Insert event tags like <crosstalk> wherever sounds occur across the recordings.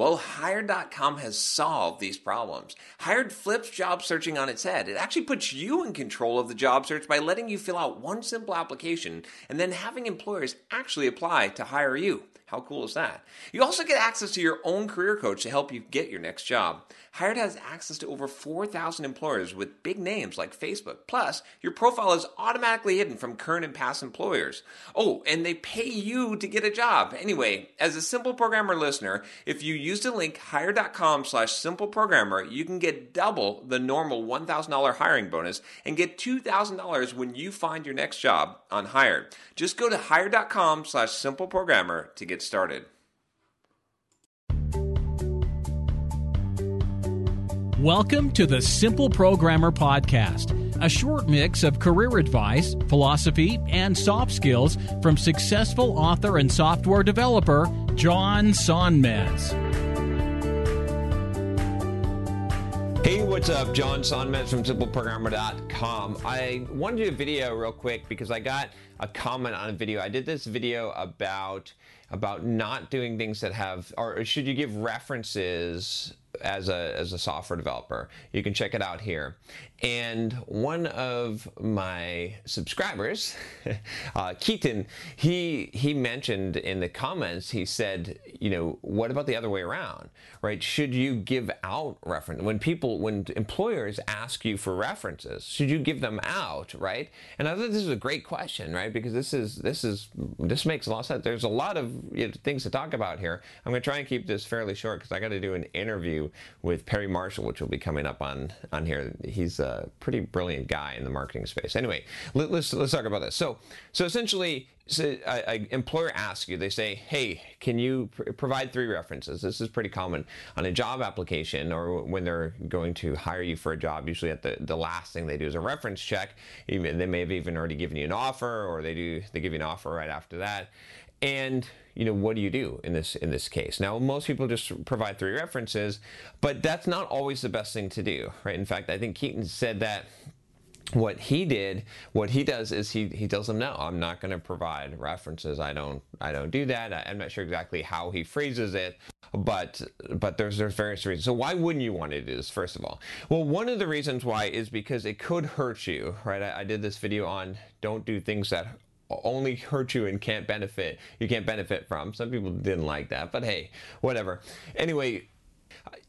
Well, Hired.com has solved these problems. Hired flips job searching on its head. It actually puts you in control of the job search by letting you fill out one simple application and then having employers actually apply to hire you. How cool is that? You also get access to your own career coach to help you get your next job. Hired has access to over 4,000 employers with big names like Facebook. Plus, your profile is automatically hidden from current and past employers. Oh, and they pay you to get a job. Anyway, as a Simple Programmer listener, if you use the link hired.com slash simpleprogrammer, you can get double the normal $1,000 hiring bonus and get $2,000 when you find your next job on Hired. Just go to hired.com slash simpleprogrammer to get started. Welcome to the Simple Programmer Podcast, a short mix of career advice, philosophy, and soft skills from successful author and software developer John Sonmez. Hey, what's up? John Sonmez from SimpleProgrammer.com. I wanted to do a video real quick because I got a comment on a video. I did this video about about not doing things that have, or should you give references as a as a software developer. You can check it out here. And one of my subscribers, <laughs> uh, Keaton, he he mentioned in the comments, he said, you know, what about the other way around, right? Should you give out reference when people when employers ask you for references? Should you give them out, right? And I thought this is a great question, right? Because this is this is this makes a lot of sense. There's a lot of you know, things to talk about here. I'm going to try and keep this fairly short because I got to do an interview with Perry Marshall, which will be coming up on on here. He's a pretty brilliant guy in the marketing space. Anyway, let, us let's talk about this. So so essentially, so an employer asks you, they say, "Hey, can you pr- provide three references?" This is pretty common on a job application or when they're going to hire you for a job. Usually, at the the last thing they do is a reference check. They may have even already given you an offer, or they do they give you an offer right after that. And you know what do you do in this in this case? Now most people just provide three references but that's not always the best thing to do right? In fact i think keaton said that what he did what he does is he he tells them no i'm not going to provide references. I don't i don't do that. I, i'm not sure exactly how he phrases it but but there's there's various reasons. So why wouldn't you want to do this first of all? Well one of the reasons why is because it could hurt you right? I, I did this video on don't do things that only hurt you and can't benefit you can't benefit from some people didn't like that but hey whatever anyway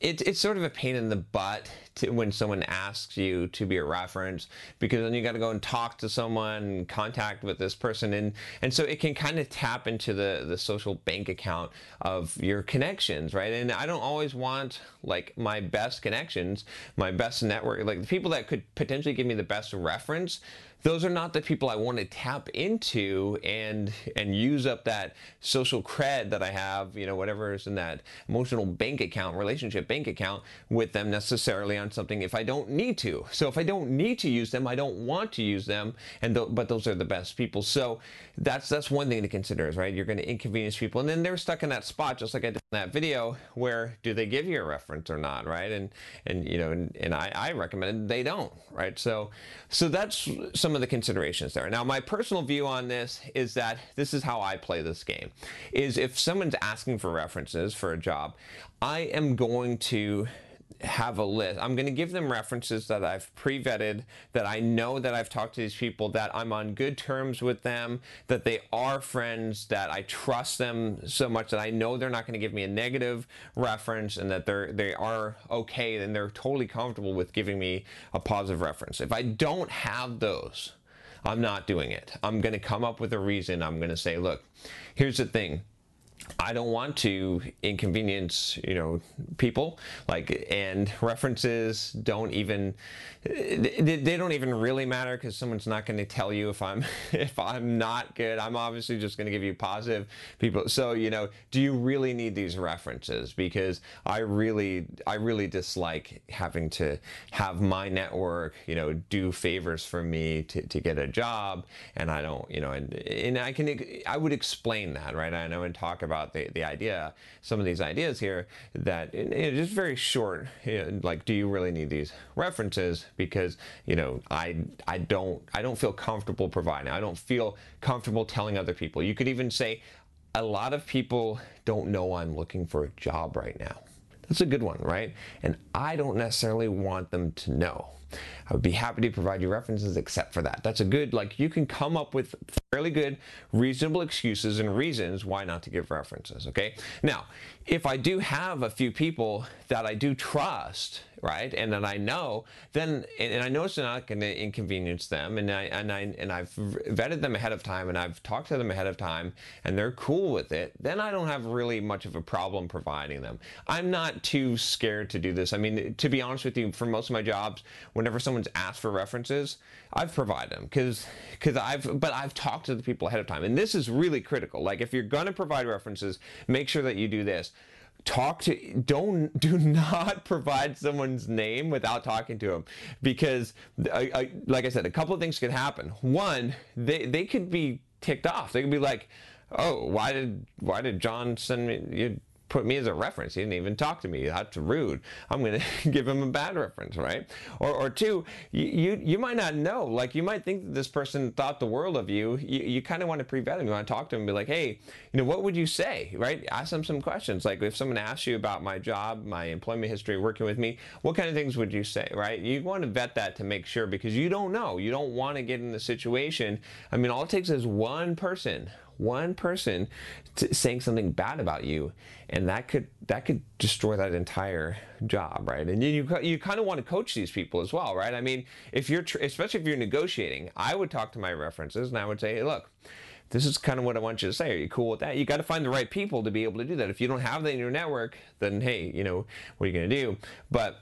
it, it's sort of a pain in the butt to, when someone asks you to be a reference because then you got to go and talk to someone, contact with this person, and and so it can kind of tap into the the social bank account of your connections, right? And I don't always want like my best connections, my best network, like the people that could potentially give me the best reference those are not the people I want to tap into and and use up that social cred that I have, you know, whatever is in that emotional bank account, relationship bank account with them necessarily on something if I don't need to. So if I don't need to use them, I don't want to use them, and th- but those are the best people. So that's that's one thing to consider is right. You're going to inconvenience people, and then they're stuck in that spot, just like I did in that video, where do they give you a reference or not, right? And and you know, and, and I I recommend they don't, right? So so that's some of the considerations there. Now, my personal view on this is that this is how I play this game: is if someone's asking for references for a job, I am going to have a list. I'm going to give them references that I've pre vetted, that I know that I've talked to these people, that I'm on good terms with them, that they are friends, that I trust them so much that I know they're not going to give me a negative reference and that they're, they are okay and they're totally comfortable with giving me a positive reference. If I don't have those, I'm not doing it. I'm going to come up with a reason. I'm going to say, look, here's the thing I don't want to inconvenience, you know, people. Like, and references don't even they, don't even really matter because someone's not going to tell you if I'm <laughs> if I'm not good. I'm obviously just going to give you positive people. So you know, do you really need these references? Because I really I really dislike having to have my network, you know, do favors for me to, to get a job, and I don't, you know, and and I can I would explain that right. I know and talk about the the idea, some of these ideas here that know, just very short, you know, like do you really need these references? because you know I I don't I don't feel comfortable providing. I don't feel comfortable telling other people. You could even say a lot of people don't know I'm looking for a job right now. That's a good one, right? And I don't necessarily want them to know. I would be happy to provide you references except for that. That's a good, like, you can come up with fairly good, reasonable excuses and reasons why not to give references, okay? Now, if I do have a few people that I do trust, right, and then I know, then and I know it's not going to inconvenience them, and I and I and I've vetted them ahead of time, and I've talked to them ahead of time, and they're cool with it. Then I don't have really much of a problem providing them. I'm not too scared to do this. I mean, to be honest with you, for most of my jobs, whenever someone's asked for references, I've provided them because because I've but I've talked to the people ahead of time, and this is really critical. Like if you're going to provide references, make sure that you do this talk to don't <laughs> do not provide someone's name without talking to them because I, I, like i said a couple of things could happen. One they they could be ticked off. They could be like oh why did why did john send me you put me as a reference. He didn't even talk to me. That's rude. I'm going <laughs> to give him a bad reference, right? Or, or two, you, you, you might not know. Like you might think that this person thought the world of you. You, you kind of want to pre-vet him. You want to talk to him and be like, hey, you know, what would you say, right? Ask them some questions. Like if someone asks you about my job, my employment history, working with me, what kind of things would you say, right? You want to vet that to make sure because you don't know. You don't want to get in the situation. I mean, all it takes is one person, one person saying something bad about you and that could that could destroy that entire job right and you you kind of want to coach these people as well right i mean if you're especially if you're negotiating i would talk to my references and i would say hey look this is kind of what I want you to say. Are you cool with that? You got to find the right people to be able to do that. If you don't have that in your network, then hey, you know, what are you going to do? But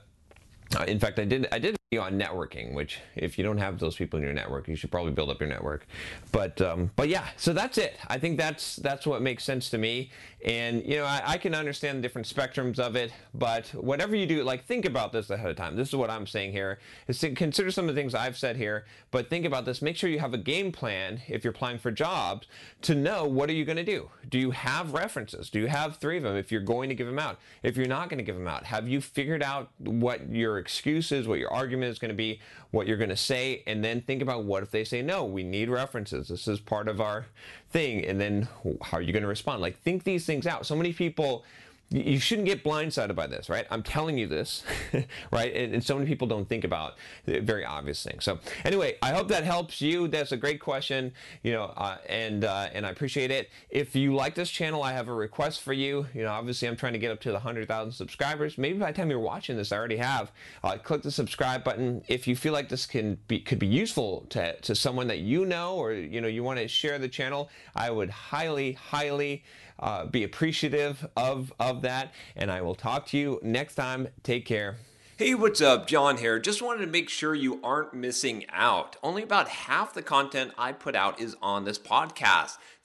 uh, in fact, I did I did on networking, which if you don't have those people in your network, you should probably build up your network. But um, but yeah, so that's it. I think that's that's what makes sense to me. And you know, I, I, can understand the different spectrums of it. But whatever you do, like think about this ahead of time. This is what I'm saying here: is consider some of the things I've said here. But think about this. Make sure you have a game plan if you're applying for jobs to know what are you going to do. Do you have references? Do you have three of them? If you're going to give them out, if you're not going to give them out, have you figured out what your excuse is, what your argument argument is going to be, what you're going to say, and then think about what if they say no, we need references. This is part of our thing. And then how are you going to respond? Like, think these things out. So many people you shouldn't get blindsided by this, right? I'm telling you this, <laughs> right? And, and, so many people don't think about very obvious things. So anyway, I hope that helps you. That's a great question, you know, uh, and uh, and I appreciate it. If you like this channel, I have a request for you. You know, obviously I'm trying to get up to the hundred thousand subscribers. Maybe by the time you're watching this, I already have. Uh, click the subscribe button if you feel like this can be could be useful to to someone that you know or you know you want to share the channel. I would highly, highly uh, be appreciative of, of that. And I will talk to you next time. Take care. Hey, what's up? John here. Just wanted to make sure you aren't missing out. Only about half the content I put out is on this podcast.